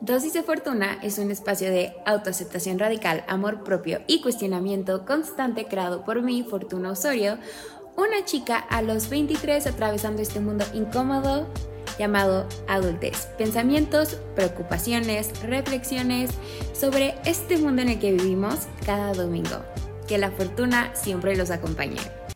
Dosis de Fortuna es un espacio de autoaceptación radical, amor propio y cuestionamiento constante creado por mí, Fortuna Osorio, una chica a los 23 atravesando este mundo incómodo llamado adultez. Pensamientos, preocupaciones, reflexiones sobre este mundo en el que vivimos cada domingo. Que la fortuna siempre los acompañe.